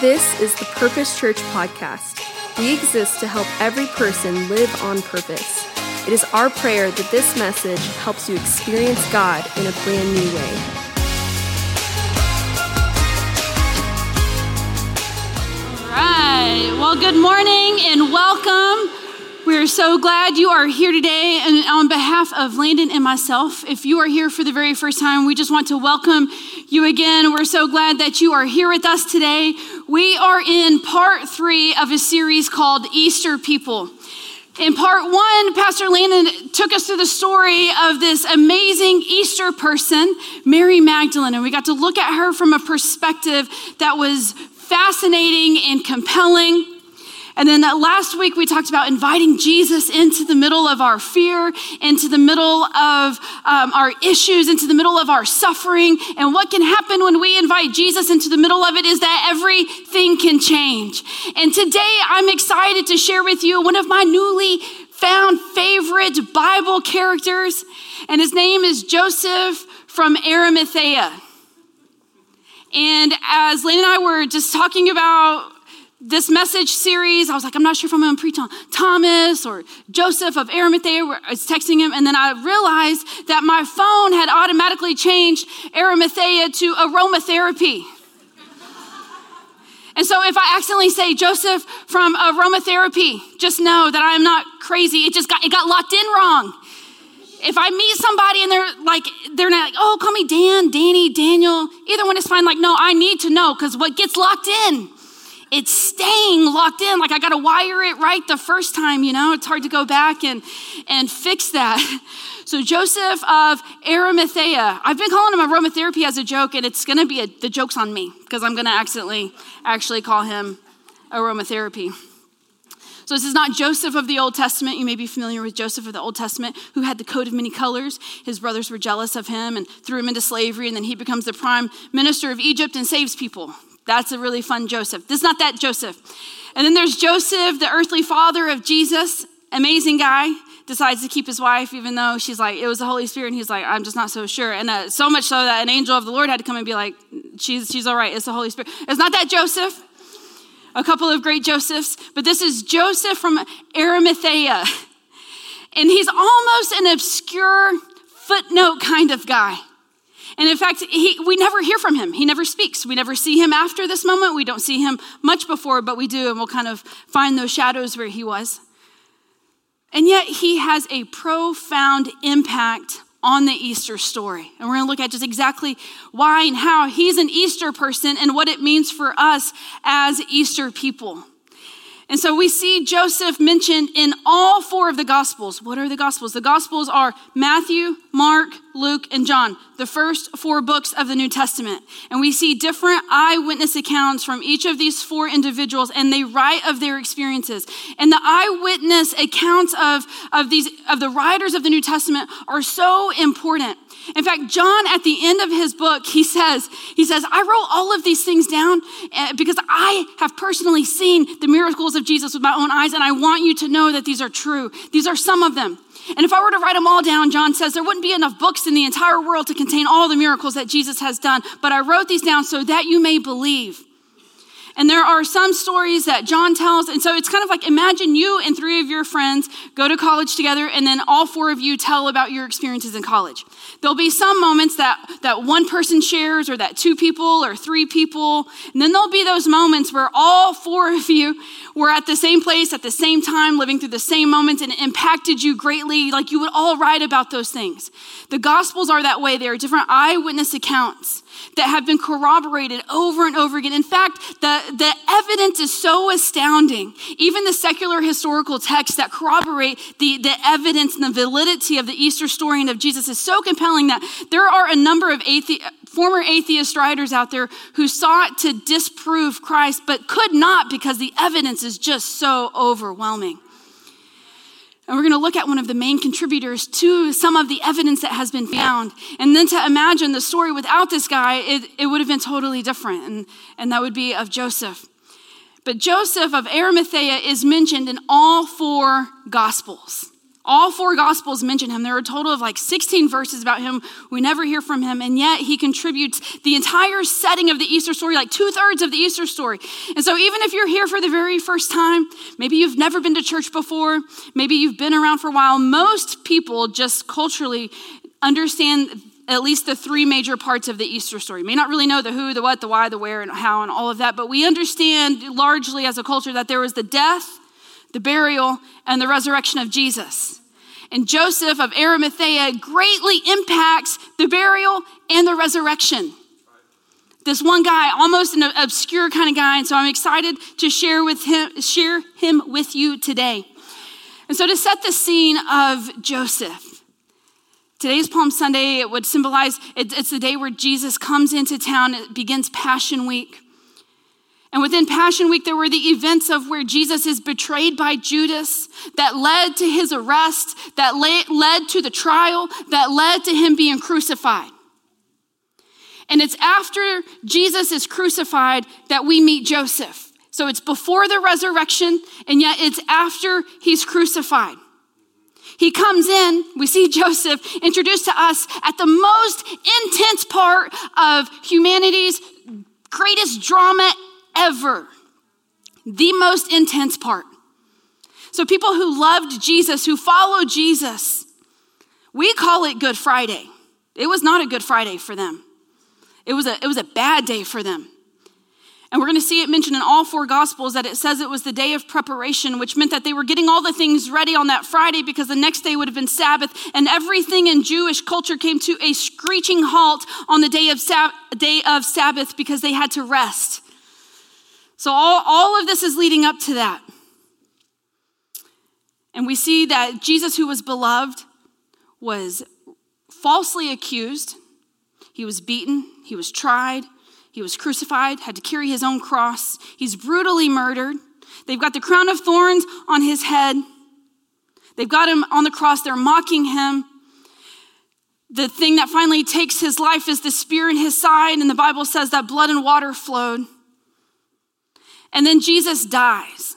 This is the Purpose Church podcast. We exist to help every person live on purpose. It is our prayer that this message helps you experience God in a brand new way. All right. Well, good morning and welcome. We're so glad you are here today. And on behalf of Landon and myself, if you are here for the very first time, we just want to welcome you again. We're so glad that you are here with us today. We are in part three of a series called Easter People. In part one, Pastor Landon took us through the story of this amazing Easter person, Mary Magdalene, and we got to look at her from a perspective that was fascinating and compelling. And then last week we talked about inviting Jesus into the middle of our fear, into the middle of um, our issues, into the middle of our suffering. And what can happen when we invite Jesus into the middle of it is that everything can change. And today I'm excited to share with you one of my newly found favorite Bible characters, and his name is Joseph from Arimathea. And as Lane and I were just talking about this message series, I was like, I'm not sure if I'm going to preach on Thomas or Joseph of Arimathea. I was texting him, and then I realized that my phone had automatically changed Arimathea to aromatherapy. and so if I accidentally say Joseph from aromatherapy, just know that I'm not crazy. It just got, it got locked in wrong. If I meet somebody and they're like, they're not like, oh, call me Dan, Danny, Daniel, either one is fine. Like, no, I need to know because what gets locked in it's staying locked in. Like I got to wire it right the first time, you know? It's hard to go back and, and fix that. So Joseph of Arimathea, I've been calling him aromatherapy as a joke, and it's going to be a, the joke's on me because I'm going to accidentally actually call him aromatherapy. So this is not Joseph of the Old Testament. You may be familiar with Joseph of the Old Testament, who had the coat of many colors. His brothers were jealous of him and threw him into slavery, and then he becomes the prime minister of Egypt and saves people. That's a really fun Joseph. This is not that Joseph. And then there's Joseph, the earthly father of Jesus, amazing guy, decides to keep his wife, even though she's like, it was the Holy Spirit. And he's like, I'm just not so sure. And uh, so much so that an angel of the Lord had to come and be like, she's, she's all right. It's the Holy Spirit. It's not that Joseph. A couple of great Josephs, but this is Joseph from Arimathea. And he's almost an obscure footnote kind of guy. And in fact, he, we never hear from him. He never speaks. We never see him after this moment. We don't see him much before, but we do, and we'll kind of find those shadows where he was. And yet, he has a profound impact on the Easter story. And we're going to look at just exactly why and how he's an Easter person and what it means for us as Easter people. And so we see Joseph mentioned in all four of the Gospels. What are the Gospels? The Gospels are Matthew, Mark, Luke, and John, the first four books of the New Testament. And we see different eyewitness accounts from each of these four individuals, and they write of their experiences. And the eyewitness accounts of, of, these, of the writers of the New Testament are so important in fact, John, at the end of his book, he says, he says, I wrote all of these things down eh, because I have personally seen the miracles of Jesus with my own eyes, and I want you to know that these are true. These are some of them. And if I were to write them all down, John says, there wouldn't be enough books in the entire world to contain all the miracles that Jesus has done. But I wrote these down so that you may believe. And there are some stories that John tells. And so it's kind of like imagine you and three of your friends go to college together, and then all four of you tell about your experiences in college. There'll be some moments that, that one person shares, or that two people, or three people. And then there'll be those moments where all four of you were at the same place at the same time, living through the same moments, and it impacted you greatly. Like you would all write about those things. The Gospels are that way. They are different eyewitness accounts that have been corroborated over and over again. In fact, the, the evidence is so astounding. Even the secular historical texts that corroborate the, the evidence and the validity of the Easter story and of Jesus is so compelling that there are a number of athe- former atheist writers out there who sought to disprove Christ, but could not because the evidence is just so overwhelming. And we're going to look at one of the main contributors to some of the evidence that has been found. And then to imagine the story without this guy, it, it would have been totally different. And, and that would be of Joseph. But Joseph of Arimathea is mentioned in all four Gospels. All four gospels mention him. There are a total of like 16 verses about him. We never hear from him, and yet he contributes the entire setting of the Easter story, like two thirds of the Easter story. And so, even if you're here for the very first time, maybe you've never been to church before, maybe you've been around for a while, most people just culturally understand at least the three major parts of the Easter story. may not really know the who, the what, the why, the where, and how, and all of that, but we understand largely as a culture that there was the death, the burial, and the resurrection of Jesus. And Joseph of Arimathea greatly impacts the burial and the resurrection. This one guy, almost an obscure kind of guy, and so I'm excited to share with him, share him with you today. And so to set the scene of Joseph, Today's Palm Sunday, it would symbolize it's the day where Jesus comes into town. It begins Passion Week. And within Passion Week, there were the events of where Jesus is betrayed by Judas that led to his arrest, that led to the trial, that led to him being crucified. And it's after Jesus is crucified that we meet Joseph. So it's before the resurrection, and yet it's after he's crucified. He comes in, we see Joseph introduced to us at the most intense part of humanity's greatest drama ever. The most intense part. So, people who loved Jesus, who followed Jesus, we call it Good Friday. It was not a Good Friday for them, it was a, it was a bad day for them. And we're going to see it mentioned in all four Gospels that it says it was the day of preparation, which meant that they were getting all the things ready on that Friday because the next day would have been Sabbath, and everything in Jewish culture came to a screeching halt on the day of, Sab- day of Sabbath because they had to rest. So, all, all of this is leading up to that. And we see that Jesus, who was beloved, was falsely accused, he was beaten, he was tried. He was crucified, had to carry his own cross. He's brutally murdered. They've got the crown of thorns on his head. They've got him on the cross. They're mocking him. The thing that finally takes his life is the spear in his side, and the Bible says that blood and water flowed. And then Jesus dies.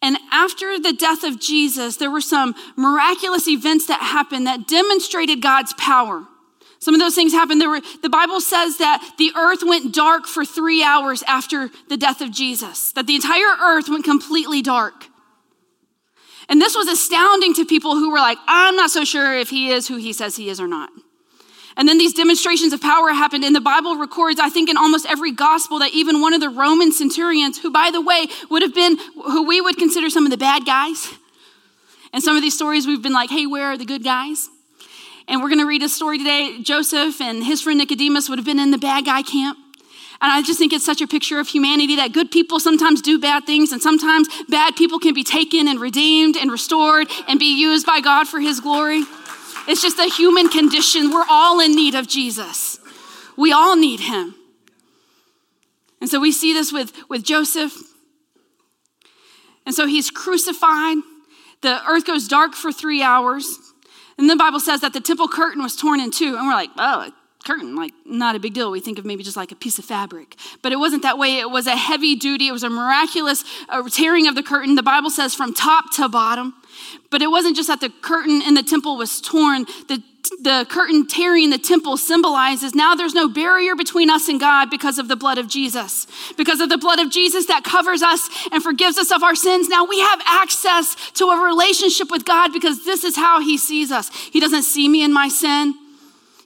And after the death of Jesus, there were some miraculous events that happened that demonstrated God's power. Some of those things happened. Were, the Bible says that the earth went dark for three hours after the death of Jesus, that the entire earth went completely dark. And this was astounding to people who were like, I'm not so sure if he is who he says he is or not. And then these demonstrations of power happened, and the Bible records, I think, in almost every gospel, that even one of the Roman centurions, who, by the way, would have been who we would consider some of the bad guys. And some of these stories we've been like, hey, where are the good guys? And we're going to read a story today. Joseph and his friend Nicodemus would have been in the bad guy camp. And I just think it's such a picture of humanity that good people sometimes do bad things, and sometimes bad people can be taken and redeemed and restored and be used by God for his glory. It's just a human condition. We're all in need of Jesus. We all need him. And so we see this with, with Joseph. And so he's crucified. The earth goes dark for three hours. And the Bible says that the temple curtain was torn in two. And we're like, oh, a curtain, like not a big deal. We think of maybe just like a piece of fabric. But it wasn't that way. It was a heavy duty, it was a miraculous uh, tearing of the curtain. The Bible says from top to bottom. But it wasn't just that the curtain in the temple was torn. The the curtain tearing in the temple symbolizes now there's no barrier between us and God because of the blood of Jesus. Because of the blood of Jesus that covers us and forgives us of our sins, now we have access to a relationship with God because this is how He sees us. He doesn't see me in my sin.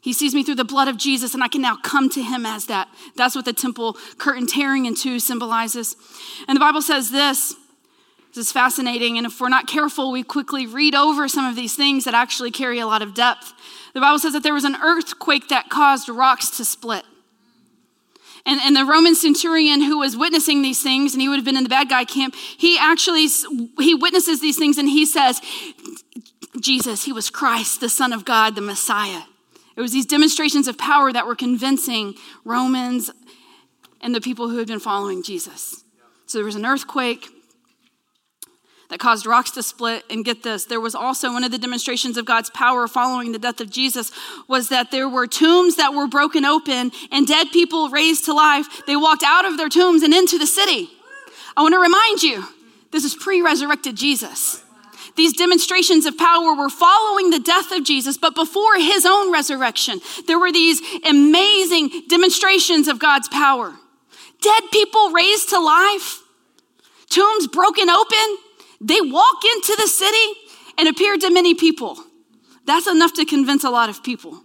He sees me through the blood of Jesus, and I can now come to him as that. That's what the temple curtain tearing in two symbolizes. And the Bible says this this is fascinating, and if we're not careful, we quickly read over some of these things that actually carry a lot of depth. The Bible says that there was an earthquake that caused rocks to split. And, and the Roman centurion who was witnessing these things, and he would have been in the bad guy camp, he actually he witnesses these things and he says, Jesus, he was Christ, the Son of God, the Messiah. It was these demonstrations of power that were convincing Romans and the people who had been following Jesus. So there was an earthquake, that caused rocks to split. And get this, there was also one of the demonstrations of God's power following the death of Jesus was that there were tombs that were broken open and dead people raised to life. They walked out of their tombs and into the city. I want to remind you, this is pre resurrected Jesus. These demonstrations of power were following the death of Jesus, but before his own resurrection. There were these amazing demonstrations of God's power. Dead people raised to life, tombs broken open. They walk into the city and appear to many people. That's enough to convince a lot of people.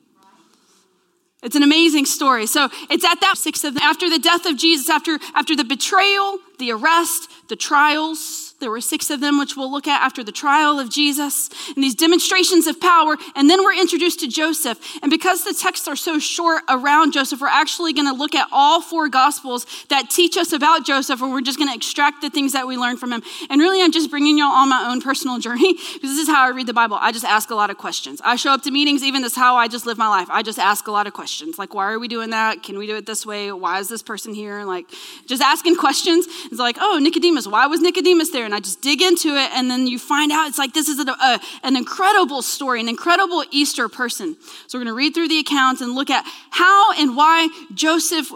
It's an amazing story. So it's at that six of them, after the death of Jesus, after, after the betrayal, the arrest, the trials, there were six of them, which we'll look at after the trial of Jesus, and these demonstrations of power. And then we're introduced to Joseph. And because the texts are so short around Joseph, we're actually going to look at all four gospels that teach us about Joseph, and we're just going to extract the things that we learn from him. And really, I'm just bringing y'all on my own personal journey because this is how I read the Bible. I just ask a lot of questions. I show up to meetings, even this is how I just live my life. I just ask a lot of questions. Like, why are we doing that? Can we do it this way? Why is this person here? Like, just asking questions. It's like, oh, Nicodemus, why was Nicodemus there? And I just dig into it, and then you find out it's like this is a, a, an incredible story, an incredible Easter person. So we're going to read through the accounts and look at how and why Joseph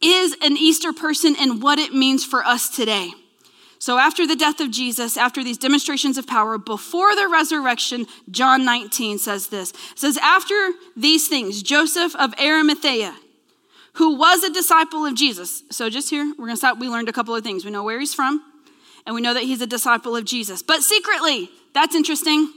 is an Easter person and what it means for us today. So, after the death of Jesus, after these demonstrations of power, before the resurrection, John 19 says this. It says, After these things, Joseph of Arimathea, who was a disciple of Jesus. So, just here, we're going to stop. We learned a couple of things. We know where he's from, and we know that he's a disciple of Jesus, but secretly. That's interesting.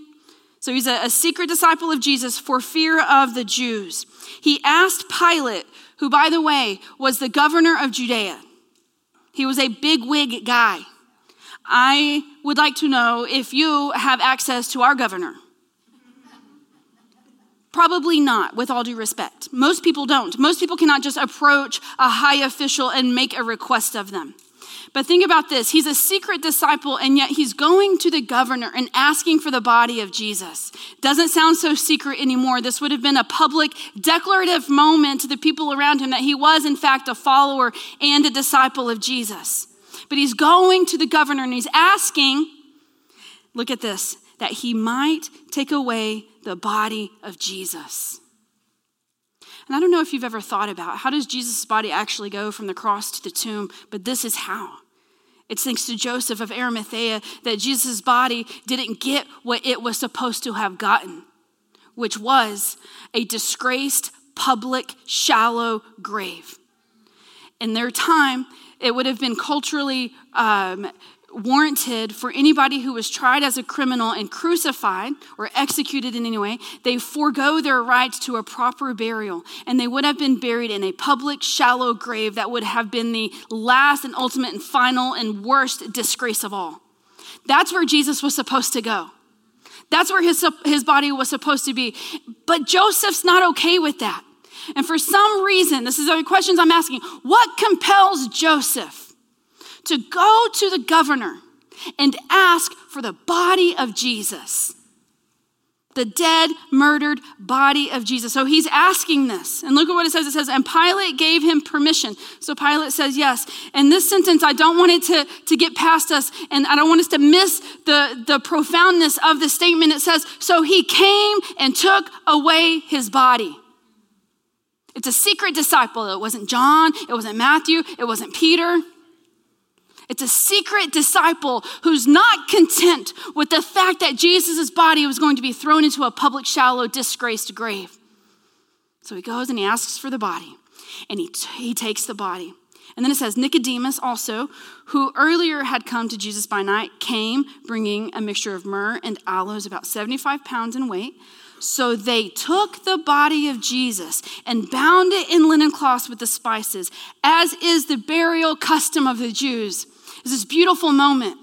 So he's a, a, secret disciple of Jesus for fear of the Jews. He asked Pilate, who, by the way, was the governor of Judea. He was a big wig guy. I would like to know if you have access to our governor. Probably not, with all due respect. Most people don't. Most people cannot just approach a high official and make a request of them. But think about this he's a secret disciple, and yet he's going to the governor and asking for the body of Jesus. Doesn't sound so secret anymore. This would have been a public, declarative moment to the people around him that he was, in fact, a follower and a disciple of Jesus. But he's going to the governor and he's asking, look at this, that he might take away the body of Jesus. And I don't know if you've ever thought about how does Jesus' body actually go from the cross to the tomb, but this is how. It's thanks to Joseph of Arimathea that Jesus' body didn't get what it was supposed to have gotten, which was a disgraced, public, shallow grave. In their time, it would have been culturally um, warranted for anybody who was tried as a criminal and crucified or executed in any way, they forego their rights to a proper burial. And they would have been buried in a public, shallow grave that would have been the last and ultimate and final and worst disgrace of all. That's where Jesus was supposed to go. That's where his, his body was supposed to be. But Joseph's not okay with that. And for some reason, this is the questions I'm asking what compels Joseph? To go to the governor and ask for the body of Jesus. The dead, murdered body of Jesus. So he's asking this. And look at what it says. It says, and Pilate gave him permission. So Pilate says yes. And this sentence, I don't want it to, to get past us, and I don't want us to miss the, the profoundness of the statement. It says, So he came and took away his body. It's a secret disciple. It wasn't John, it wasn't Matthew, it wasn't Peter. It's a secret disciple who's not content with the fact that Jesus' body was going to be thrown into a public, shallow, disgraced grave. So he goes and he asks for the body, and he, t- he takes the body. And then it says, Nicodemus also, who earlier had come to Jesus by night, came bringing a mixture of myrrh and aloes, about 75 pounds in weight. So they took the body of Jesus and bound it in linen cloths with the spices, as is the burial custom of the Jews. It's this beautiful moment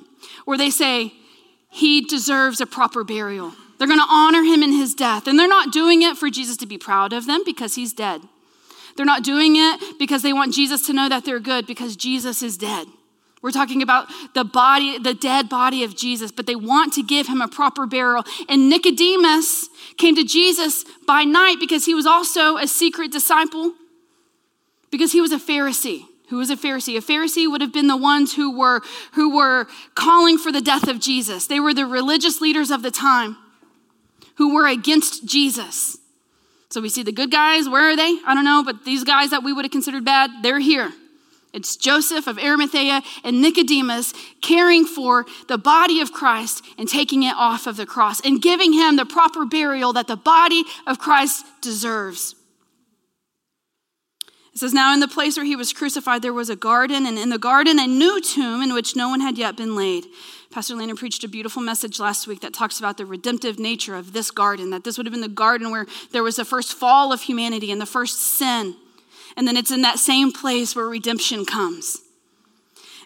where they say, He deserves a proper burial. They're going to honor him in his death. And they're not doing it for Jesus to be proud of them because he's dead. They're not doing it because they want Jesus to know that they're good because Jesus is dead. We're talking about the body, the dead body of Jesus, but they want to give him a proper burial. And Nicodemus came to Jesus by night because he was also a secret disciple, because he was a Pharisee who was a Pharisee. A Pharisee would have been the ones who were, who were calling for the death of Jesus. They were the religious leaders of the time who were against Jesus. So we see the good guys, where are they? I don't know, but these guys that we would have considered bad, they're here. It's Joseph of Arimathea and Nicodemus caring for the body of Christ and taking it off of the cross and giving him the proper burial that the body of Christ deserves. It says, Now in the place where he was crucified, there was a garden, and in the garden, a new tomb in which no one had yet been laid. Pastor Landon preached a beautiful message last week that talks about the redemptive nature of this garden, that this would have been the garden where there was the first fall of humanity and the first sin. And then it's in that same place where redemption comes.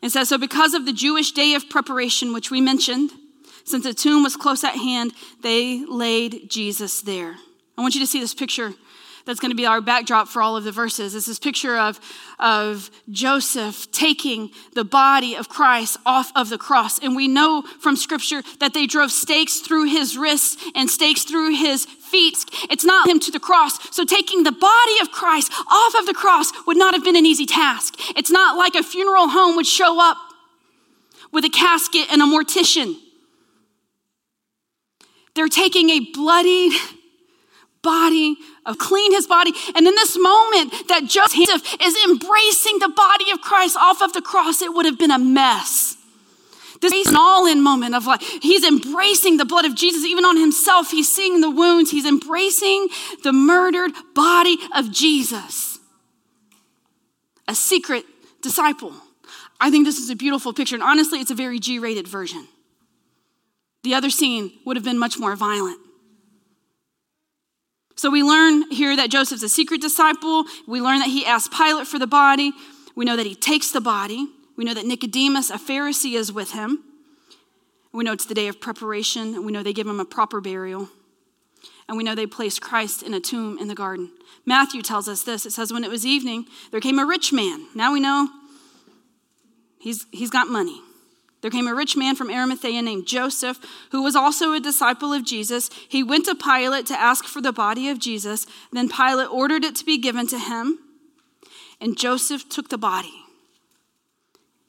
It says, So because of the Jewish day of preparation, which we mentioned, since the tomb was close at hand, they laid Jesus there. I want you to see this picture that's going to be our backdrop for all of the verses. It's this picture of, of Joseph taking the body of Christ off of the cross. And we know from scripture that they drove stakes through his wrists and stakes through his feet. It's not him to the cross. So taking the body of Christ off of the cross would not have been an easy task. It's not like a funeral home would show up with a casket and a mortician. They're taking a bloodied body of clean his body. And in this moment that Joseph is embracing the body of Christ off of the cross, it would have been a mess. This is an all in moment of like, he's embracing the blood of Jesus, even on himself. He's seeing the wounds, he's embracing the murdered body of Jesus. A secret disciple. I think this is a beautiful picture. And honestly, it's a very G rated version. The other scene would have been much more violent. So we learn here that Joseph's a secret disciple. We learn that he asked Pilate for the body. We know that he takes the body. We know that Nicodemus, a Pharisee, is with him. We know it's the day of preparation, we know they give him a proper burial. And we know they place Christ in a tomb in the garden. Matthew tells us this. It says, When it was evening, there came a rich man. Now we know he's, he's got money. There came a rich man from Arimathea named Joseph, who was also a disciple of Jesus. He went to Pilate to ask for the body of Jesus. Then Pilate ordered it to be given to him, and Joseph took the body.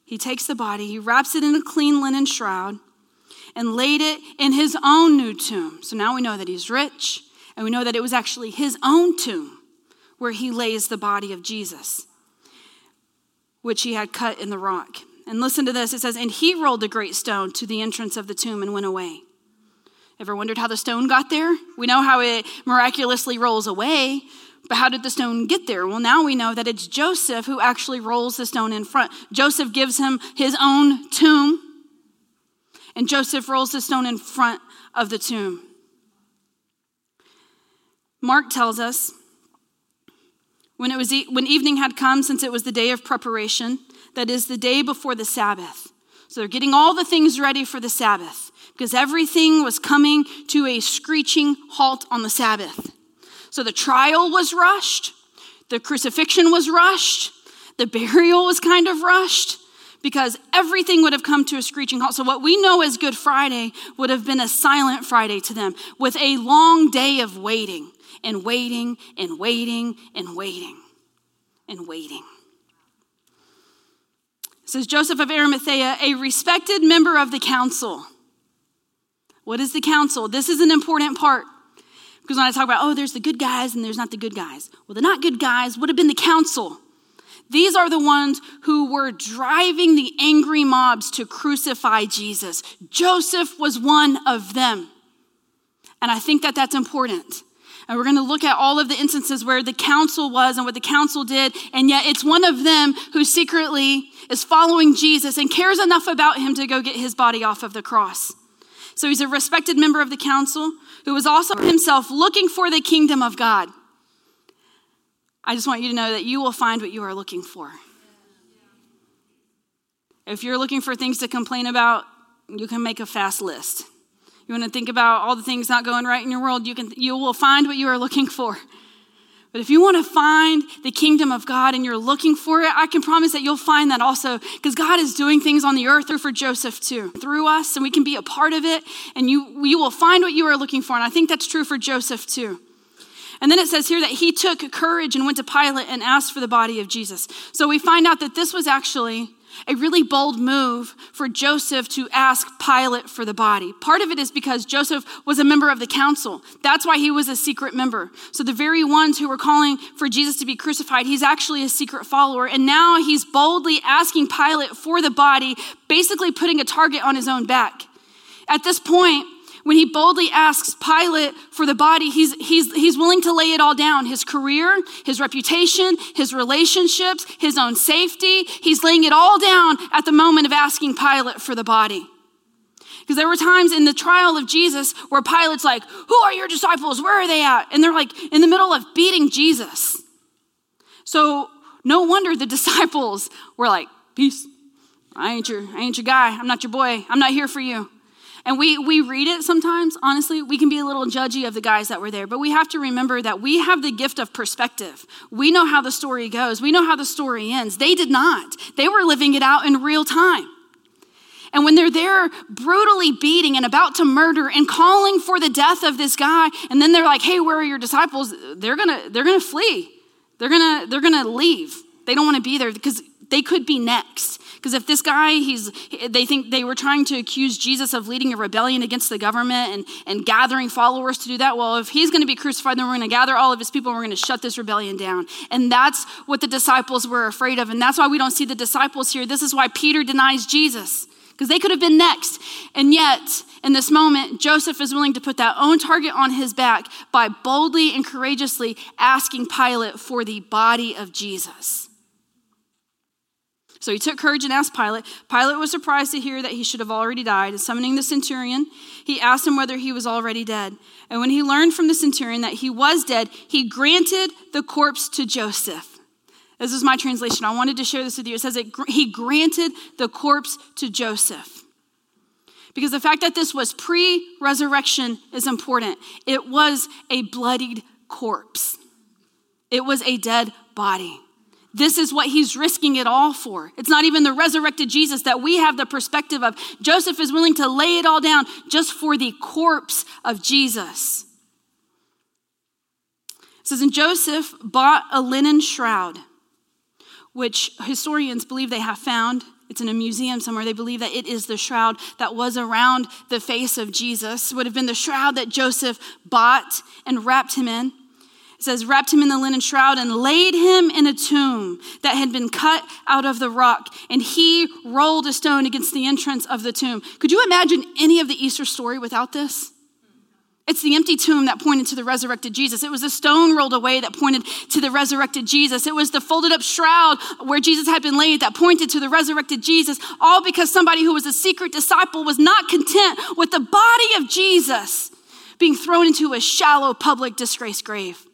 He takes the body, he wraps it in a clean linen shroud, and laid it in his own new tomb. So now we know that he's rich, and we know that it was actually his own tomb where he lays the body of Jesus, which he had cut in the rock. And listen to this it says, And he rolled a great stone to the entrance of the tomb and went away. Ever wondered how the stone got there? We know how it miraculously rolls away, but how did the stone get there? Well, now we know that it's Joseph who actually rolls the stone in front. Joseph gives him his own tomb, and Joseph rolls the stone in front of the tomb. Mark tells us when it was when evening had come since it was the day of preparation that is the day before the Sabbath. So they're getting all the things ready for the Sabbath because everything was coming to a screeching halt on the Sabbath. So the trial was rushed, the crucifixion was rushed, the burial was kind of rushed because everything would have come to a screeching halt. So, what we know as Good Friday would have been a silent Friday to them with a long day of waiting and waiting and waiting and waiting and waiting says Joseph of Arimathea, a respected member of the council. What is the council? This is an important part. Because when I talk about, oh, there's the good guys and there's not the good guys. Well, the not good guys would have been the council. These are the ones who were driving the angry mobs to crucify Jesus. Joseph was one of them. And I think that that's important. And we're going to look at all of the instances where the council was and what the council did. And yet it's one of them who secretly is following Jesus and cares enough about him to go get his body off of the cross. So he's a respected member of the council who was also himself looking for the kingdom of God. I just want you to know that you will find what you are looking for. If you're looking for things to complain about, you can make a fast list. You want to think about all the things not going right in your world, you, can, you will find what you are looking for. But if you want to find the kingdom of God and you're looking for it, I can promise that you'll find that also because God is doing things on the earth through for Joseph too, through us, and we can be a part of it, and you, you will find what you are looking for. And I think that's true for Joseph too. And then it says here that he took courage and went to Pilate and asked for the body of Jesus. So we find out that this was actually a really bold move for Joseph to ask Pilate for the body. Part of it is because Joseph was a member of the council. That's why he was a secret member. So the very ones who were calling for Jesus to be crucified, he's actually a secret follower. And now he's boldly asking Pilate for the body, basically putting a target on his own back. At this point, when he boldly asks Pilate for the body, he's, he's, he's willing to lay it all down his career, his reputation, his relationships, his own safety. He's laying it all down at the moment of asking Pilate for the body. Because there were times in the trial of Jesus where Pilate's like, Who are your disciples? Where are they at? And they're like in the middle of beating Jesus. So no wonder the disciples were like, Peace. I ain't your, I ain't your guy. I'm not your boy. I'm not here for you. And we, we read it sometimes, honestly, we can be a little judgy of the guys that were there, but we have to remember that we have the gift of perspective. We know how the story goes, we know how the story ends. They did not, they were living it out in real time. And when they're there brutally beating and about to murder and calling for the death of this guy, and then they're like, hey, where are your disciples? They're gonna, they're gonna flee. They're gonna, they're gonna leave. They don't wanna be there because they could be next. Because if this guy, he's, they think they were trying to accuse Jesus of leading a rebellion against the government and, and gathering followers to do that. Well, if he's going to be crucified, then we're going to gather all of his people and we're going to shut this rebellion down. And that's what the disciples were afraid of. And that's why we don't see the disciples here. This is why Peter denies Jesus because they could have been next. And yet, in this moment, Joseph is willing to put that own target on his back by boldly and courageously asking Pilate for the body of Jesus. So he took courage and asked Pilate. Pilate was surprised to hear that he should have already died. And summoning the centurion, he asked him whether he was already dead. And when he learned from the centurion that he was dead, he granted the corpse to Joseph. This is my translation. I wanted to share this with you. It says that he granted the corpse to Joseph. Because the fact that this was pre resurrection is important. It was a bloodied corpse, it was a dead body. This is what he's risking it all for. It's not even the resurrected Jesus that we have the perspective of. Joseph is willing to lay it all down just for the corpse of Jesus. It says, And Joseph bought a linen shroud, which historians believe they have found. It's in a museum somewhere. They believe that it is the shroud that was around the face of Jesus, would have been the shroud that Joseph bought and wrapped him in. Says, wrapped him in the linen shroud and laid him in a tomb that had been cut out of the rock. And he rolled a stone against the entrance of the tomb. Could you imagine any of the Easter story without this? It's the empty tomb that pointed to the resurrected Jesus. It was the stone rolled away that pointed to the resurrected Jesus. It was the folded up shroud where Jesus had been laid that pointed to the resurrected Jesus, all because somebody who was a secret disciple was not content with the body of Jesus being thrown into a shallow public disgrace grave.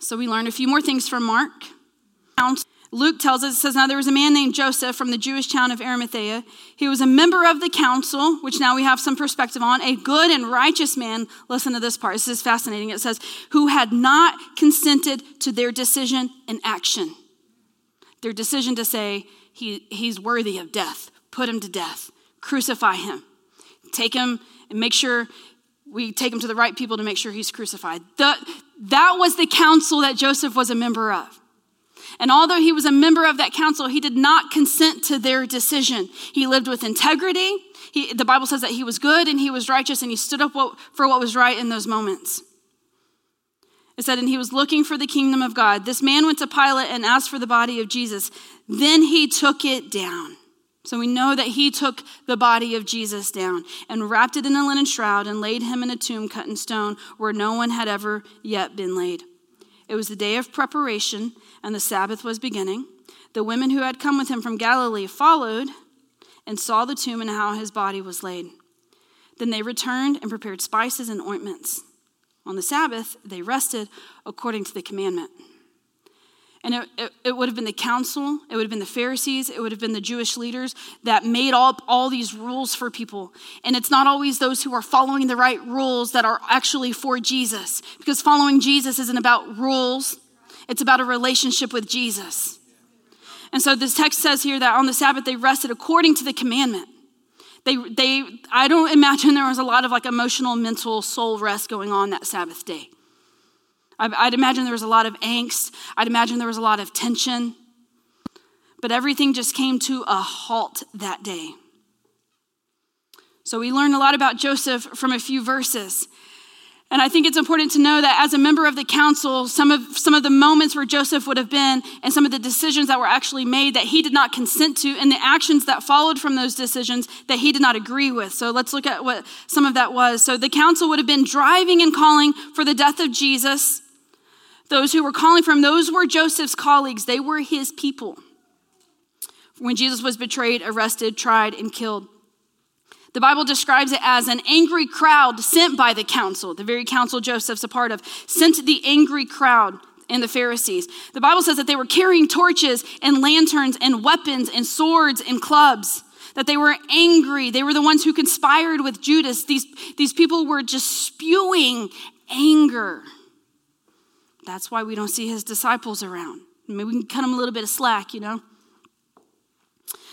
So we learned a few more things from Mark. Luke tells us, it says, Now there was a man named Joseph from the Jewish town of Arimathea. He was a member of the council, which now we have some perspective on, a good and righteous man. Listen to this part. This is fascinating. It says, Who had not consented to their decision and action. Their decision to say, he, He's worthy of death. Put him to death. Crucify him. Take him and make sure we take him to the right people to make sure he's crucified. The, that was the council that Joseph was a member of. And although he was a member of that council, he did not consent to their decision. He lived with integrity. He, the Bible says that he was good and he was righteous and he stood up for what was right in those moments. It said, and he was looking for the kingdom of God. This man went to Pilate and asked for the body of Jesus. Then he took it down. So we know that he took the body of Jesus down and wrapped it in a linen shroud and laid him in a tomb cut in stone where no one had ever yet been laid. It was the day of preparation, and the Sabbath was beginning. The women who had come with him from Galilee followed and saw the tomb and how his body was laid. Then they returned and prepared spices and ointments. On the Sabbath, they rested according to the commandment. And it, it, it, would have been the council, it would have been the Pharisees, it would have been the Jewish leaders that made up all these rules for people. And it's not always those who are following the right rules that are actually for Jesus. Because following Jesus isn't about rules, it's about a relationship with Jesus. And so this text says here that on the Sabbath they rested according to the commandment. They, they, I don't imagine there was a lot of like emotional, mental, soul rest going on that Sabbath day. I'd imagine there was a lot of angst. I'd imagine there was a lot of tension. But everything just came to a halt that day. So we learn a lot about Joseph from a few verses. And I think it's important to know that as a member of the council, some of, some of the moments where Joseph would have been and some of the decisions that were actually made that he did not consent to and the actions that followed from those decisions that he did not agree with. So let's look at what some of that was. So the council would have been driving and calling for the death of Jesus. Those who were calling for him, those were Joseph's colleagues. They were his people. When Jesus was betrayed, arrested, tried, and killed. The Bible describes it as an angry crowd sent by the council, the very council Joseph's a part of, sent the angry crowd and the Pharisees. The Bible says that they were carrying torches and lanterns and weapons and swords and clubs, that they were angry. They were the ones who conspired with Judas. These, these people were just spewing anger. That's why we don't see his disciples around. Maybe we can cut them a little bit of slack, you know?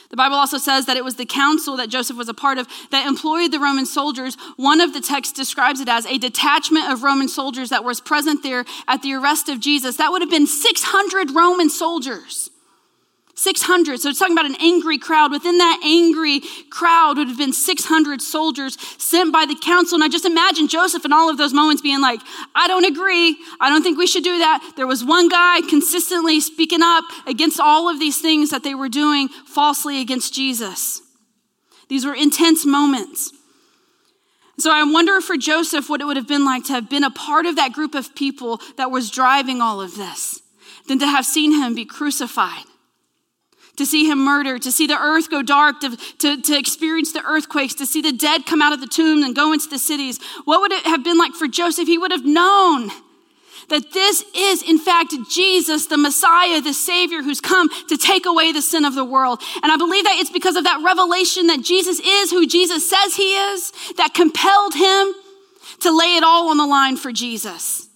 The Bible also says that it was the council that Joseph was a part of that employed the Roman soldiers. One of the texts describes it as a detachment of Roman soldiers that was present there at the arrest of Jesus. That would have been 600 Roman soldiers. 600. So it's talking about an angry crowd. Within that angry crowd would have been 600 soldiers sent by the council. And I just imagine Joseph in all of those moments being like, I don't agree. I don't think we should do that. There was one guy consistently speaking up against all of these things that they were doing falsely against Jesus. These were intense moments. So I wonder for Joseph what it would have been like to have been a part of that group of people that was driving all of this, than to have seen him be crucified to see him murdered, to see the earth go dark, to, to, to, experience the earthquakes, to see the dead come out of the tomb and go into the cities. What would it have been like for Joseph? He would have known that this is, in fact, Jesus, the Messiah, the Savior who's come to take away the sin of the world. And I believe that it's because of that revelation that Jesus is who Jesus says he is that compelled him to lay it all on the line for Jesus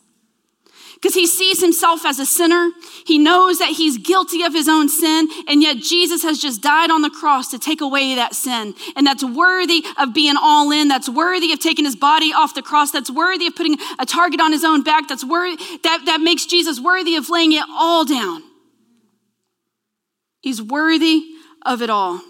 because he sees himself as a sinner. He knows that he's guilty of his own sin, and yet Jesus has just died on the cross to take away that sin. And that's worthy of being all in. That's worthy of taking his body off the cross. That's worthy of putting a target on his own back. That's worthy, that, that makes Jesus worthy of laying it all down. He's worthy of it all.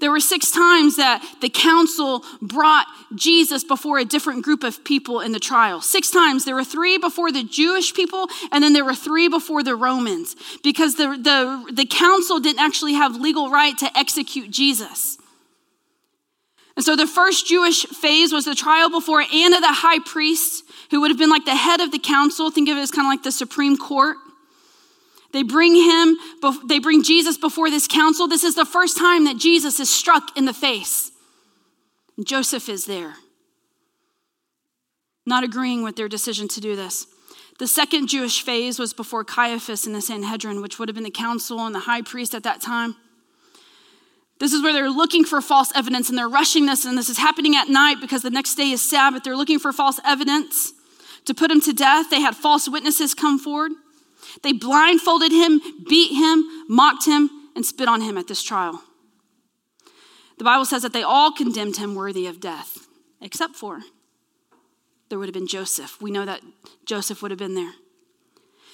There were six times that the council brought Jesus before a different group of people in the trial. Six times. There were three before the Jewish people, and then there were three before the Romans, because the, the, the council didn't actually have legal right to execute Jesus. And so the first Jewish phase was the trial before Annas the high priest, who would have been like the head of the council. Think of it as kind of like the Supreme Court. They bring him, they bring Jesus before this council. This is the first time that Jesus is struck in the face. And Joseph is there, not agreeing with their decision to do this. The second Jewish phase was before Caiaphas in the Sanhedrin, which would have been the council and the high priest at that time. This is where they're looking for false evidence and they're rushing this, and this is happening at night because the next day is Sabbath. They're looking for false evidence to put him to death. They had false witnesses come forward. They blindfolded him, beat him, mocked him, and spit on him at this trial. The Bible says that they all condemned him worthy of death, except for there would have been Joseph. We know that Joseph would have been there.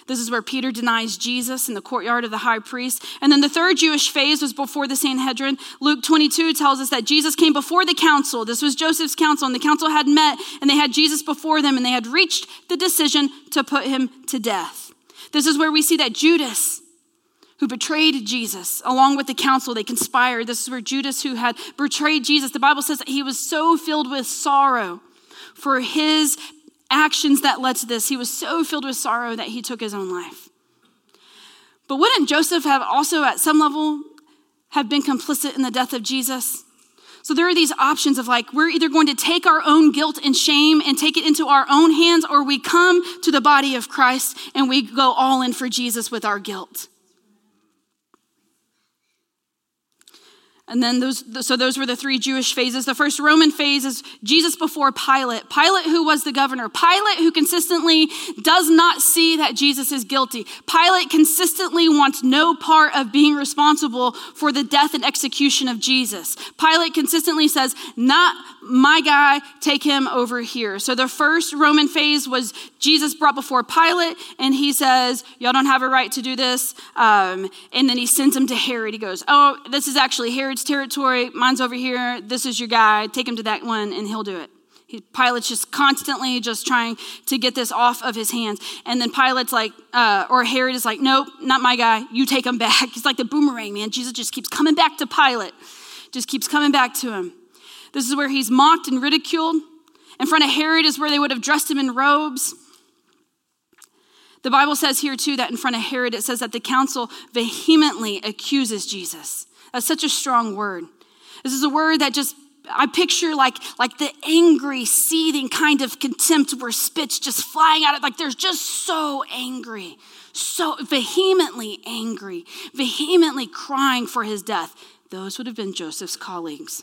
This is where Peter denies Jesus in the courtyard of the high priest. And then the third Jewish phase was before the Sanhedrin. Luke 22 tells us that Jesus came before the council. This was Joseph's council, and the council had met, and they had Jesus before them, and they had reached the decision to put him to death. This is where we see that Judas, who betrayed Jesus, along with the council, they conspired. This is where Judas, who had betrayed Jesus, the Bible says that he was so filled with sorrow for his actions that led to this. He was so filled with sorrow that he took his own life. But wouldn't Joseph have also, at some level, have been complicit in the death of Jesus? So there are these options of like, we're either going to take our own guilt and shame and take it into our own hands, or we come to the body of Christ and we go all in for Jesus with our guilt. And then those, so those were the three Jewish phases. The first Roman phase is Jesus before Pilate. Pilate, who was the governor. Pilate, who consistently does not see that Jesus is guilty. Pilate consistently wants no part of being responsible for the death and execution of Jesus. Pilate consistently says, not my guy, take him over here. So the first Roman phase was Jesus brought before Pilate, and he says, Y'all don't have a right to do this. Um, and then he sends him to Herod. He goes, Oh, this is actually Herod's territory. Mine's over here. This is your guy. Take him to that one, and he'll do it. He, Pilate's just constantly just trying to get this off of his hands. And then Pilate's like, uh, or Herod is like, Nope, not my guy. You take him back. He's like the boomerang, man. Jesus just keeps coming back to Pilate, just keeps coming back to him. This is where he's mocked and ridiculed. In front of Herod is where they would have dressed him in robes. The Bible says here too that in front of Herod, it says that the council vehemently accuses Jesus. That's such a strong word. This is a word that just I picture like, like the angry, seething kind of contempt where spit's just flying out. Of, like they're just so angry, so vehemently angry, vehemently crying for his death. Those would have been Joseph's colleagues.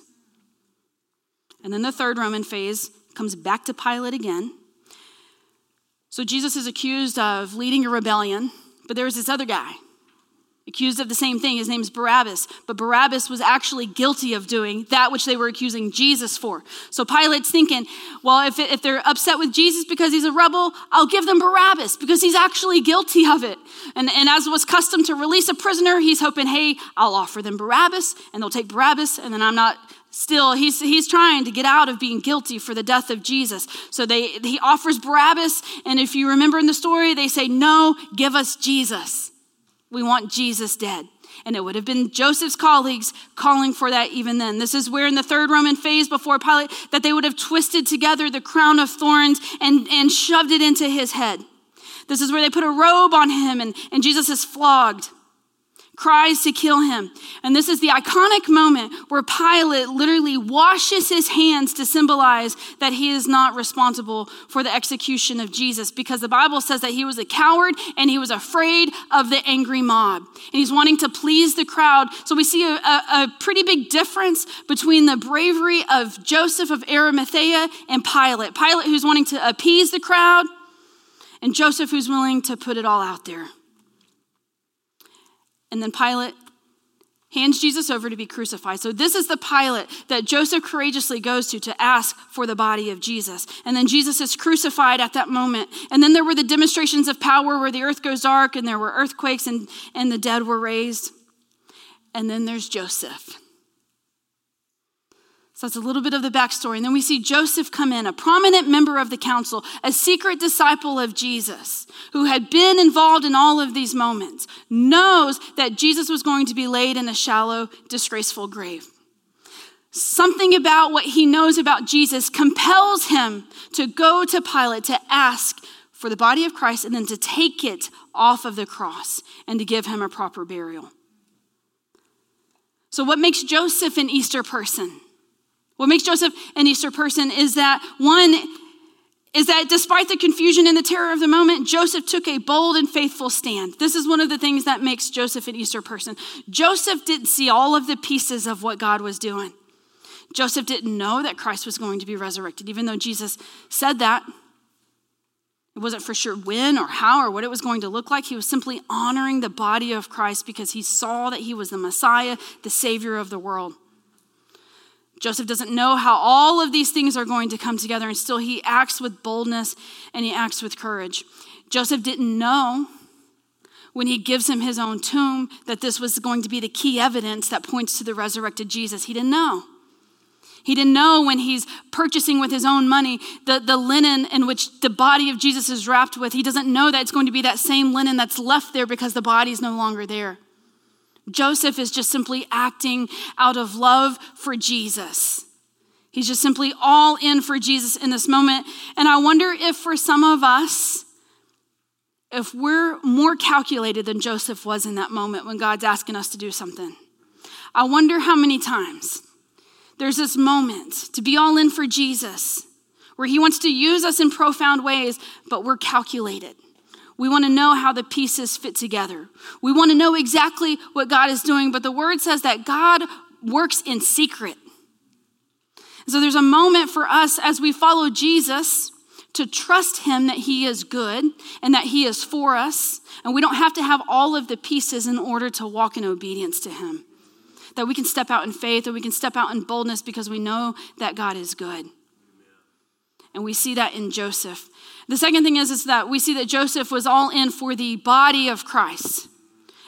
And then the third Roman phase comes back to Pilate again. So Jesus is accused of leading a rebellion, but there was this other guy accused of the same thing. His name's Barabbas, but Barabbas was actually guilty of doing that which they were accusing Jesus for. So Pilate's thinking, well, if, if they're upset with Jesus because he's a rebel, I'll give them Barabbas because he's actually guilty of it. And, and as was custom to release a prisoner, he's hoping, hey, I'll offer them Barabbas and they'll take Barabbas and then I'm not still he's, he's trying to get out of being guilty for the death of jesus. So they, he offers barabbas and if you remember in the story they say no give us jesus. We want jesus dead. And it would have been joseph's colleagues calling for that even then. This is where in the third roman phase before pilate that they would have twisted together the crown of thorns and, and shoved it into his head. This is where they put a robe on him and, and jesus is flogged cries to kill him. And this is the iconic moment where Pilate literally washes his hands to symbolize that he is not responsible for the execution of Jesus because the Bible says that he was a coward and he was afraid of the angry mob. And he's wanting to please the crowd. So we see a, a, pretty big difference between the bravery of Joseph of Arimathea and Pilate. Pilate, who's wanting to appease the crowd, and Joseph, who's willing to put it all out there. And then Pilate hands Jesus over to be crucified. So this is the Pilate that Joseph courageously goes to to ask for the body of Jesus. And then Jesus is crucified at that moment. And then there were the demonstrations of power where the earth goes dark and there were earthquakes and, and the dead were raised. And then there's Joseph. So that's a little bit of the backstory. And then we see Joseph come in, a prominent member of the council, a secret disciple of Jesus, who had been involved in all of these moments, knows that Jesus was going to be laid in a shallow, disgraceful grave. Something about what he knows about Jesus compels him to go to Pilate to ask for the body of Christ and then to take it off of the cross and to give him a proper burial. So, what makes Joseph an Easter person? What makes Joseph an Easter person is that one is that despite the confusion and the terror of the moment, Joseph took a bold and faithful stand. This is one of the things that makes Joseph an Easter person. Joseph didn't see all of the pieces of what God was doing. Joseph didn't know that Christ was going to be resurrected, even though Jesus said that. It wasn't for sure when or how or what it was going to look like. He was simply honoring the body of Christ because he saw that he was the Messiah, the Savior of the world. Joseph doesn't know how all of these things are going to come together, and still he acts with boldness and he acts with courage. Joseph didn't know when he gives him his own tomb that this was going to be the key evidence that points to the resurrected Jesus. He didn't know. He didn't know when he's purchasing with his own money the, the linen in which the body of Jesus is wrapped with. He doesn't know that it's going to be that same linen that's left there because the body is no longer there. Joseph is just simply acting out of love for Jesus. He's just simply all in for Jesus in this moment. And I wonder if for some of us, if we're more calculated than Joseph was in that moment when God's asking us to do something. I wonder how many times there's this moment to be all in for Jesus where he wants to use us in profound ways, but we're calculated. We want to know how the pieces fit together. We want to know exactly what God is doing, but the word says that God works in secret. So there's a moment for us as we follow Jesus to trust him that he is good and that he is for us. And we don't have to have all of the pieces in order to walk in obedience to him. That we can step out in faith or we can step out in boldness because we know that God is good. And we see that in Joseph. The second thing is, is that we see that Joseph was all in for the body of Christ.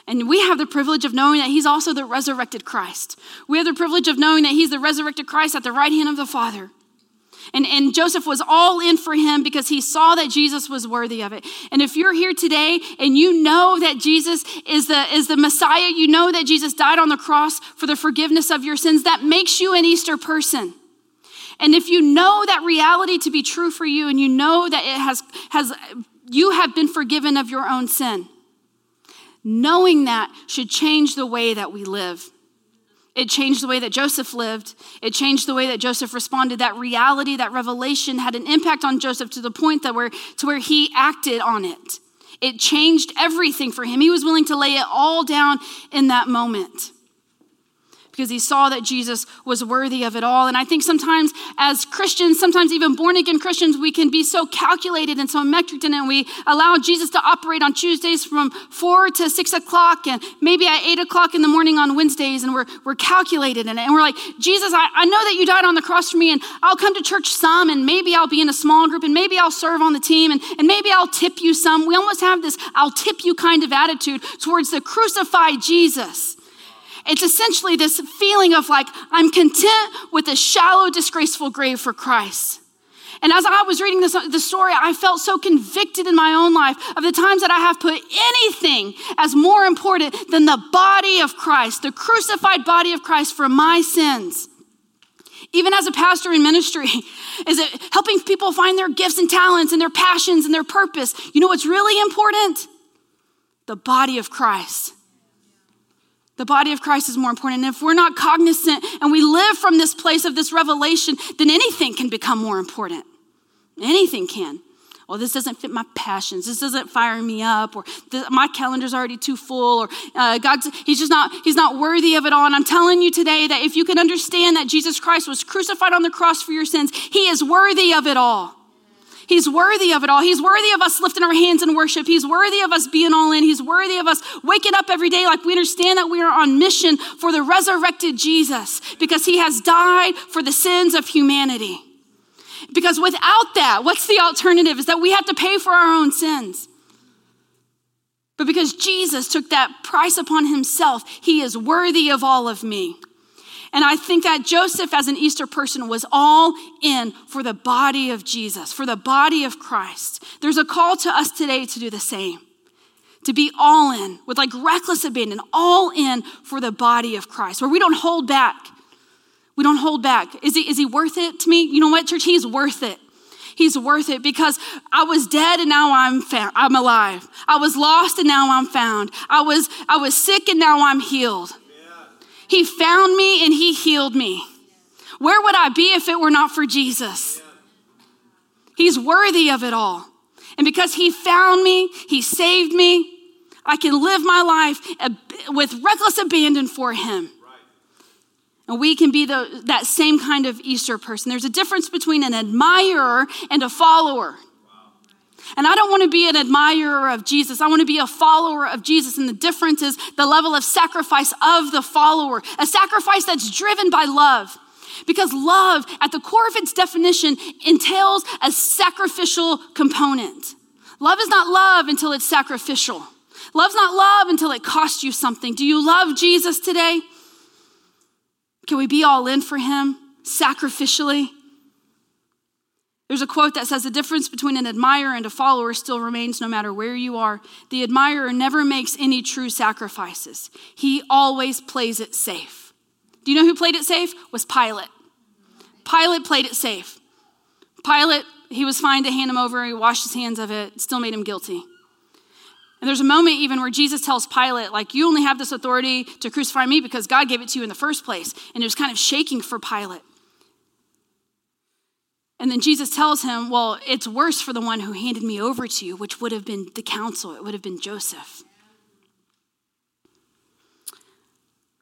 And we have the privilege of knowing that he's also the resurrected Christ. We have the privilege of knowing that he's the resurrected Christ at the right hand of the Father. And, and Joseph was all in for him because he saw that Jesus was worthy of it. And if you're here today and you know that Jesus is the, is the Messiah, you know that Jesus died on the cross for the forgiveness of your sins, that makes you an Easter person. And if you know that reality to be true for you and you know that it has, has you have been forgiven of your own sin, knowing that should change the way that we live. It changed the way that Joseph lived. It changed the way that Joseph responded. That reality, that revelation had an impact on Joseph to the point that where, to where he acted on it. It changed everything for him. He was willing to lay it all down in that moment because he saw that Jesus was worthy of it all. And I think sometimes as Christians, sometimes even born again Christians, we can be so calculated and so metric in it. And we allow Jesus to operate on Tuesdays from four to six o'clock and maybe at eight o'clock in the morning on Wednesdays. And we're, we're calculated in it. And we're like, Jesus, I, I know that you died on the cross for me and I'll come to church some and maybe I'll be in a small group and maybe I'll serve on the team and, and maybe I'll tip you some. We almost have this I'll tip you kind of attitude towards the crucified Jesus. It's essentially this feeling of like, I'm content with a shallow, disgraceful grave for Christ. And as I was reading this the story, I felt so convicted in my own life of the times that I have put anything as more important than the body of Christ, the crucified body of Christ for my sins. Even as a pastor in ministry, is it helping people find their gifts and talents and their passions and their purpose? You know what's really important? The body of Christ. The body of Christ is more important. And if we're not cognizant and we live from this place of this revelation, then anything can become more important. Anything can. Well, this doesn't fit my passions. This doesn't fire me up, or my calendar's already too full, or uh, God's He's just not He's not worthy of it all. And I'm telling you today that if you can understand that Jesus Christ was crucified on the cross for your sins, He is worthy of it all. He's worthy of it all. He's worthy of us lifting our hands in worship. He's worthy of us being all in. He's worthy of us waking up every day like we understand that we are on mission for the resurrected Jesus because he has died for the sins of humanity. Because without that, what's the alternative? Is that we have to pay for our own sins. But because Jesus took that price upon himself, he is worthy of all of me. And I think that Joseph, as an Easter person, was all in for the body of Jesus, for the body of Christ. There's a call to us today to do the same, to be all in with like reckless abandon, all in for the body of Christ, where we don't hold back. We don't hold back. Is he, is he worth it to me? You know what, church? He's worth it. He's worth it because I was dead and now I'm found, I'm alive. I was lost and now I'm found. I was I was sick and now I'm healed. He found me and He healed me. Where would I be if it were not for Jesus? He's worthy of it all. And because He found me, He saved me, I can live my life with reckless abandon for Him. And we can be the, that same kind of Easter person. There's a difference between an admirer and a follower. And I don't want to be an admirer of Jesus. I want to be a follower of Jesus. And the difference is the level of sacrifice of the follower, a sacrifice that's driven by love. Because love, at the core of its definition, entails a sacrificial component. Love is not love until it's sacrificial. Love's not love until it costs you something. Do you love Jesus today? Can we be all in for him sacrificially? There's a quote that says the difference between an admirer and a follower still remains no matter where you are. The admirer never makes any true sacrifices, he always plays it safe. Do you know who played it safe? Was Pilate. Pilate played it safe. Pilate, he was fine to hand him over, he washed his hands of it, still made him guilty. And there's a moment even where Jesus tells Pilate, like, you only have this authority to crucify me because God gave it to you in the first place. And it was kind of shaking for Pilate. And then Jesus tells him, Well, it's worse for the one who handed me over to you, which would have been the council, it would have been Joseph.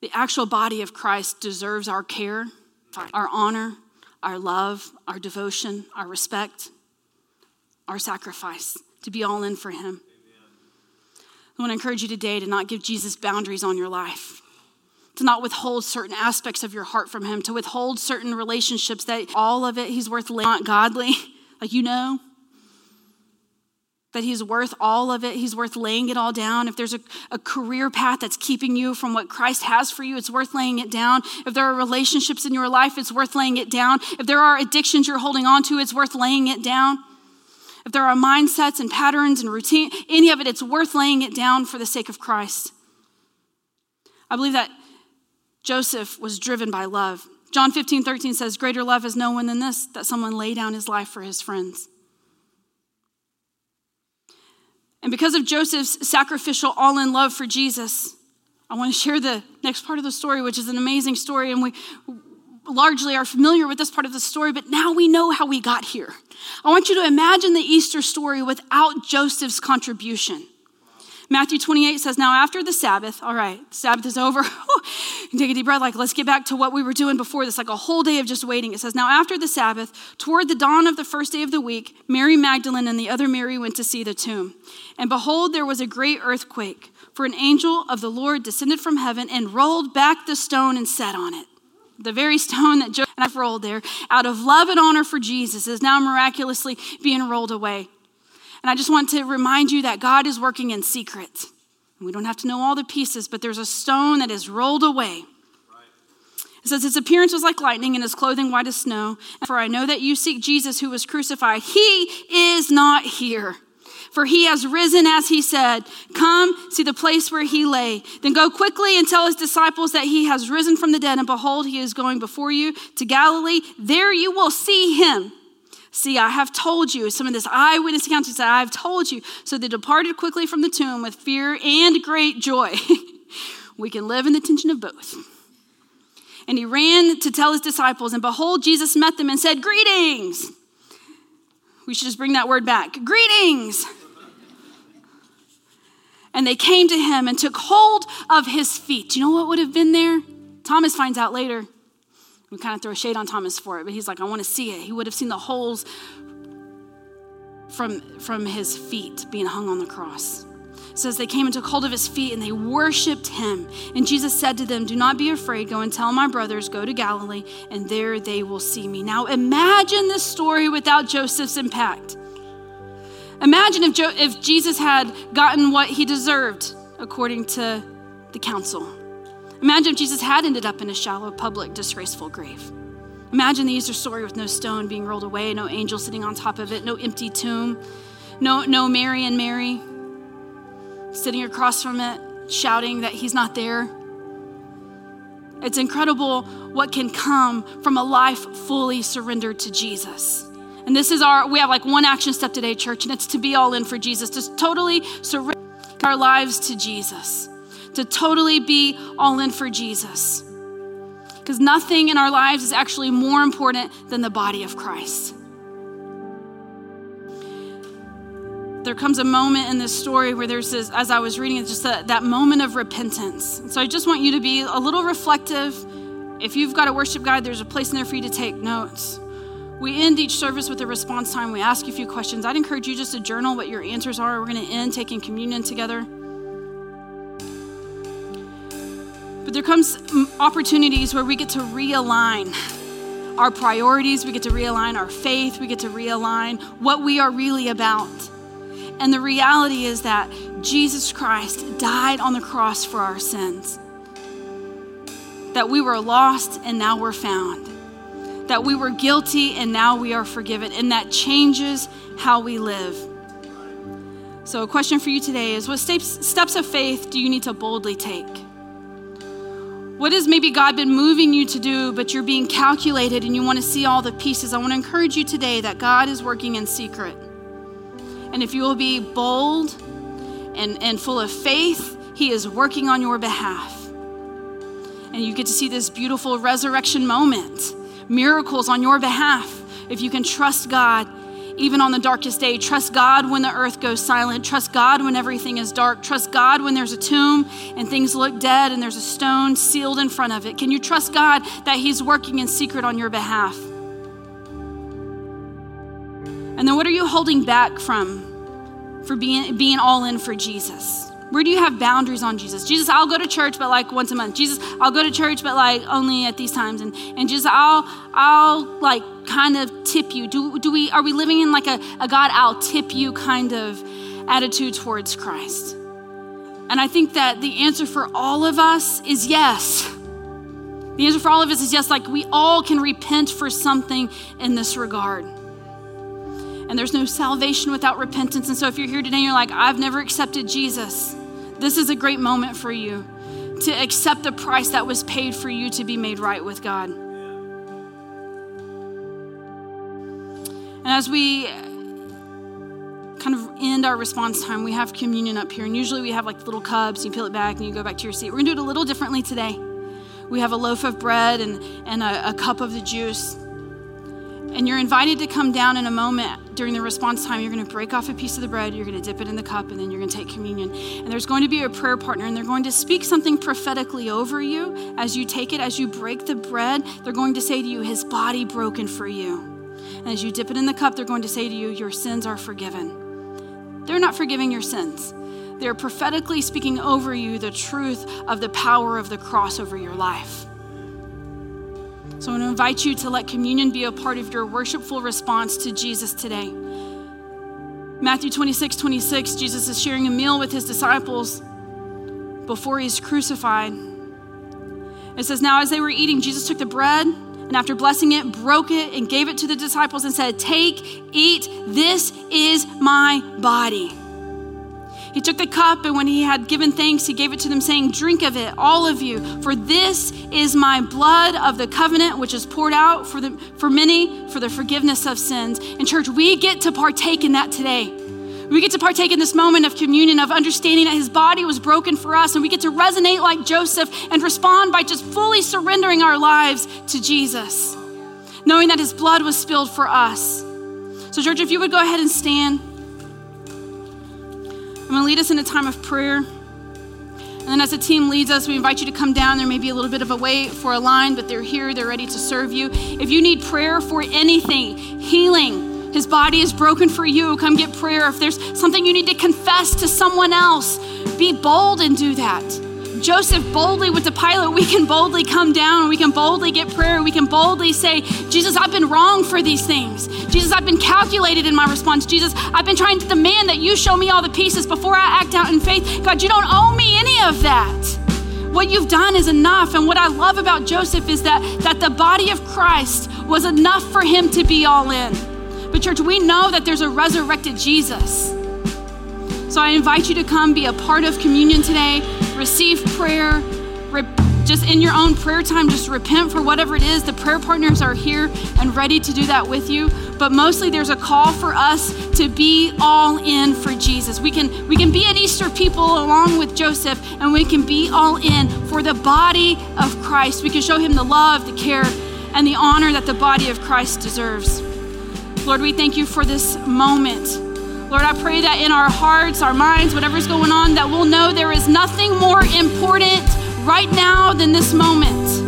The actual body of Christ deserves our care, our honor, our love, our devotion, our respect, our sacrifice, to be all in for him. I want to encourage you today to not give Jesus boundaries on your life to not withhold certain aspects of your heart from him, to withhold certain relationships that all of it he's worth laying. not godly. Like, you know that he's worth all of it. He's worth laying it all down. If there's a, a career path that's keeping you from what Christ has for you, it's worth laying it down. If there are relationships in your life, it's worth laying it down. If there are addictions you're holding on to, it's worth laying it down. If there are mindsets and patterns and routine, any of it, it's worth laying it down for the sake of Christ. I believe that Joseph was driven by love. John 15, 13 says, Greater love has no one than this, that someone lay down his life for his friends. And because of Joseph's sacrificial all in love for Jesus, I want to share the next part of the story, which is an amazing story. And we largely are familiar with this part of the story, but now we know how we got here. I want you to imagine the Easter story without Joseph's contribution. Matthew 28 says, Now after the Sabbath, all right, Sabbath is over. take a deep breath, like, let's get back to what we were doing before this, like a whole day of just waiting. It says, Now after the Sabbath, toward the dawn of the first day of the week, Mary Magdalene and the other Mary went to see the tomb. And behold, there was a great earthquake, for an angel of the Lord descended from heaven and rolled back the stone and sat on it. The very stone that Joseph rolled there, out of love and honor for Jesus, is now miraculously being rolled away. And I just want to remind you that God is working in secret. We don't have to know all the pieces, but there's a stone that is rolled away. It says, His appearance was like lightning and his clothing white as snow. For I know that you seek Jesus who was crucified. He is not here. For he has risen as he said. Come, see the place where he lay. Then go quickly and tell his disciples that he has risen from the dead. And behold, he is going before you to Galilee. There you will see him. See, I have told you. Some of this eyewitness accounts said, I have told you. So they departed quickly from the tomb with fear and great joy. we can live in the tension of both. And he ran to tell his disciples, and behold, Jesus met them and said, Greetings. We should just bring that word back. Greetings. And they came to him and took hold of his feet. Do you know what would have been there? Thomas finds out later. We kind of throw a shade on Thomas for it, but he's like, I want to see it. He would have seen the holes from, from his feet being hung on the cross. It says they came and took hold of his feet and they worshiped him. And Jesus said to them, Do not be afraid. Go and tell my brothers, go to Galilee, and there they will see me. Now imagine this story without Joseph's impact. Imagine if, jo- if Jesus had gotten what he deserved according to the council. Imagine if Jesus had ended up in a shallow, public, disgraceful grave. Imagine the Easter story with no stone being rolled away, no angel sitting on top of it, no empty tomb, no, no Mary and Mary sitting across from it, shouting that he's not there. It's incredible what can come from a life fully surrendered to Jesus. And this is our, we have like one action step today, church, and it's to be all in for Jesus, to totally surrender our lives to Jesus to totally be all in for Jesus. Because nothing in our lives is actually more important than the body of Christ. There comes a moment in this story where there's this, as I was reading it, just that, that moment of repentance. So I just want you to be a little reflective. If you've got a worship guide, there's a place in there for you to take notes. We end each service with a response time. We ask you a few questions. I'd encourage you just to journal what your answers are. We're going to end taking communion together. But there comes mm, opportunities where we get to realign our priorities, we get to realign our faith, we get to realign what we are really about. And the reality is that Jesus Christ died on the cross for our sins. That we were lost and now we're found. That we were guilty and now we are forgiven. And that changes how we live. So, a question for you today is what steps, steps of faith do you need to boldly take? What has maybe God been moving you to do, but you're being calculated and you want to see all the pieces? I want to encourage you today that God is working in secret. And if you will be bold and, and full of faith, He is working on your behalf. And you get to see this beautiful resurrection moment, miracles on your behalf. If you can trust God even on the darkest day. Trust God when the earth goes silent. Trust God when everything is dark. Trust God when there's a tomb and things look dead and there's a stone sealed in front of it. Can you trust God that He's working in secret on your behalf? And then what are you holding back from for being, being all in for Jesus? Where do you have boundaries on Jesus? Jesus, I'll go to church, but like once a month. Jesus, I'll go to church, but like only at these times. And, and Jesus, I'll, I'll like kind of tip you. Do, do we, are we living in like a, a God, I'll tip you kind of attitude towards Christ? And I think that the answer for all of us is yes. The answer for all of us is yes, like we all can repent for something in this regard. And there's no salvation without repentance. And so if you're here today and you're like, I've never accepted Jesus, this is a great moment for you to accept the price that was paid for you to be made right with God. And as we kind of end our response time, we have communion up here. And usually we have like little cups, you peel it back and you go back to your seat. We're gonna do it a little differently today. We have a loaf of bread and, and a, a cup of the juice. And you're invited to come down in a moment during the response time. You're going to break off a piece of the bread, you're going to dip it in the cup, and then you're going to take communion. And there's going to be a prayer partner, and they're going to speak something prophetically over you as you take it. As you break the bread, they're going to say to you, His body broken for you. And as you dip it in the cup, they're going to say to you, Your sins are forgiven. They're not forgiving your sins. They're prophetically speaking over you the truth of the power of the cross over your life. So I want to invite you to let communion be a part of your worshipful response to Jesus today. Matthew 26, 26, Jesus is sharing a meal with his disciples before he's crucified. It says, Now as they were eating, Jesus took the bread and after blessing it, broke it and gave it to the disciples and said, Take, eat, this is my body. He took the cup, and when he had given thanks, he gave it to them, saying, Drink of it, all of you, for this is my blood of the covenant, which is poured out for, the, for many for the forgiveness of sins. And, church, we get to partake in that today. We get to partake in this moment of communion, of understanding that his body was broken for us, and we get to resonate like Joseph and respond by just fully surrendering our lives to Jesus, knowing that his blood was spilled for us. So, church, if you would go ahead and stand. I'm going to lead us in a time of prayer. And then as the team leads us, we invite you to come down. There may be a little bit of a wait for a line, but they're here. They're ready to serve you. If you need prayer for anything, healing, his body is broken for you. Come get prayer. If there's something you need to confess to someone else, be bold and do that. Joseph boldly with the Pilate, we can boldly come down, we can boldly get prayer, we can boldly say, Jesus, I've been wrong for these things. Jesus, I've been calculated in my response. Jesus, I've been trying to demand that you show me all the pieces before I act out in faith. God, you don't owe me any of that. What you've done is enough. And what I love about Joseph is that, that the body of Christ was enough for him to be all in. But, church, we know that there's a resurrected Jesus. So I invite you to come be a part of communion today receive prayer, just in your own prayer time, just repent for whatever it is. The prayer partners are here and ready to do that with you. But mostly there's a call for us to be all in for Jesus. We can we can be an Easter people along with Joseph, and we can be all in for the body of Christ. We can show him the love, the care, and the honor that the body of Christ deserves. Lord, we thank you for this moment. Lord, I pray that in our hearts, our minds, whatever's going on, that we'll know there is nothing more important right now than this moment.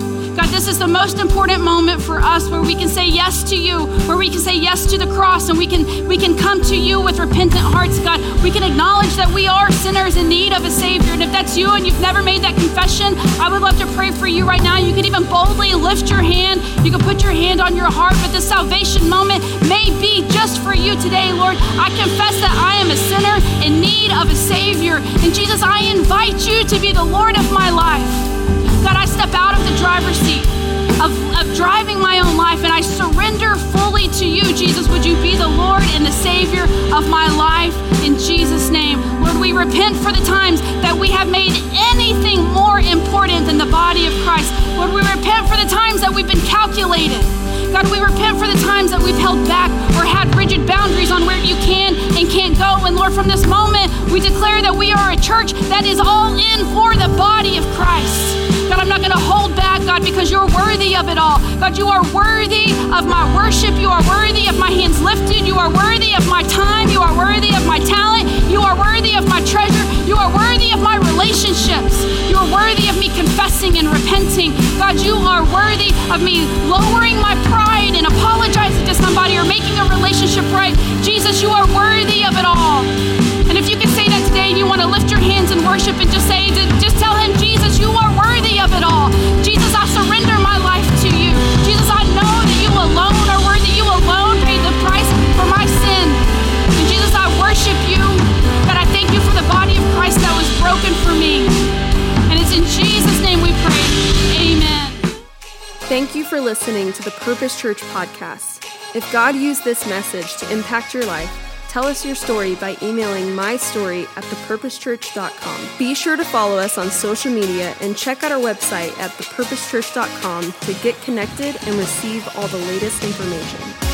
God, this is the most important moment for us where we can say yes to you, where we can say yes to the cross, and we can we can come to you with repentant hearts, God. We can acknowledge that we are sinners in need of a Savior. And if that's you and you've never made that confession, I would love to pray for you right now. You can even boldly lift your hand. You can put your hand on your heart, but this salvation moment may be just for you today, Lord. I confess that I am a sinner in need of a Savior. And Jesus, I invite you to be the Lord of my life. God, I step out of the driver's seat of, of driving my own life and I surrender fully to you, Jesus. Would you be the Lord and the Savior of my life in Jesus' name? Lord, we repent for the times that we have made anything more important than the body of Christ. Lord, we repent for the times that we've been calculated. God, we repent for the times that we've held back or had rigid boundaries on where you can and can't go. And Lord, from this moment, we declare that we are a church that is all in for the body of Christ. God, I'm not going to hold back, God, because you're worthy of it all. God, you are worthy of my worship. You are worthy of my hands lifted. You are worthy of my time. You are worthy of my talent. You are worthy of my treasure. You are worthy of my relationships. You are worthy of me confessing and repenting. God, you are worthy of me lowering my pride and apologizing to somebody or making a relationship right. Jesus, you are worthy of it all. And if you can say that today, and you want to lift your hands and worship and just say, just tell him, Jesus, you are worthy of it all. Jesus, I surrender my life to you. Jesus, I know that you alone are worthy. You alone paid the price for my sin. And Jesus, I worship you. God, I thank you for the body of Christ that was broken for me. And it's in Jesus' name we pray. Amen. Thank you for listening to the Purpose Church podcast. If God used this message to impact your life, Tell us your story by emailing mystory at thepurposechurch.com. Be sure to follow us on social media and check out our website at thepurposechurch.com to get connected and receive all the latest information.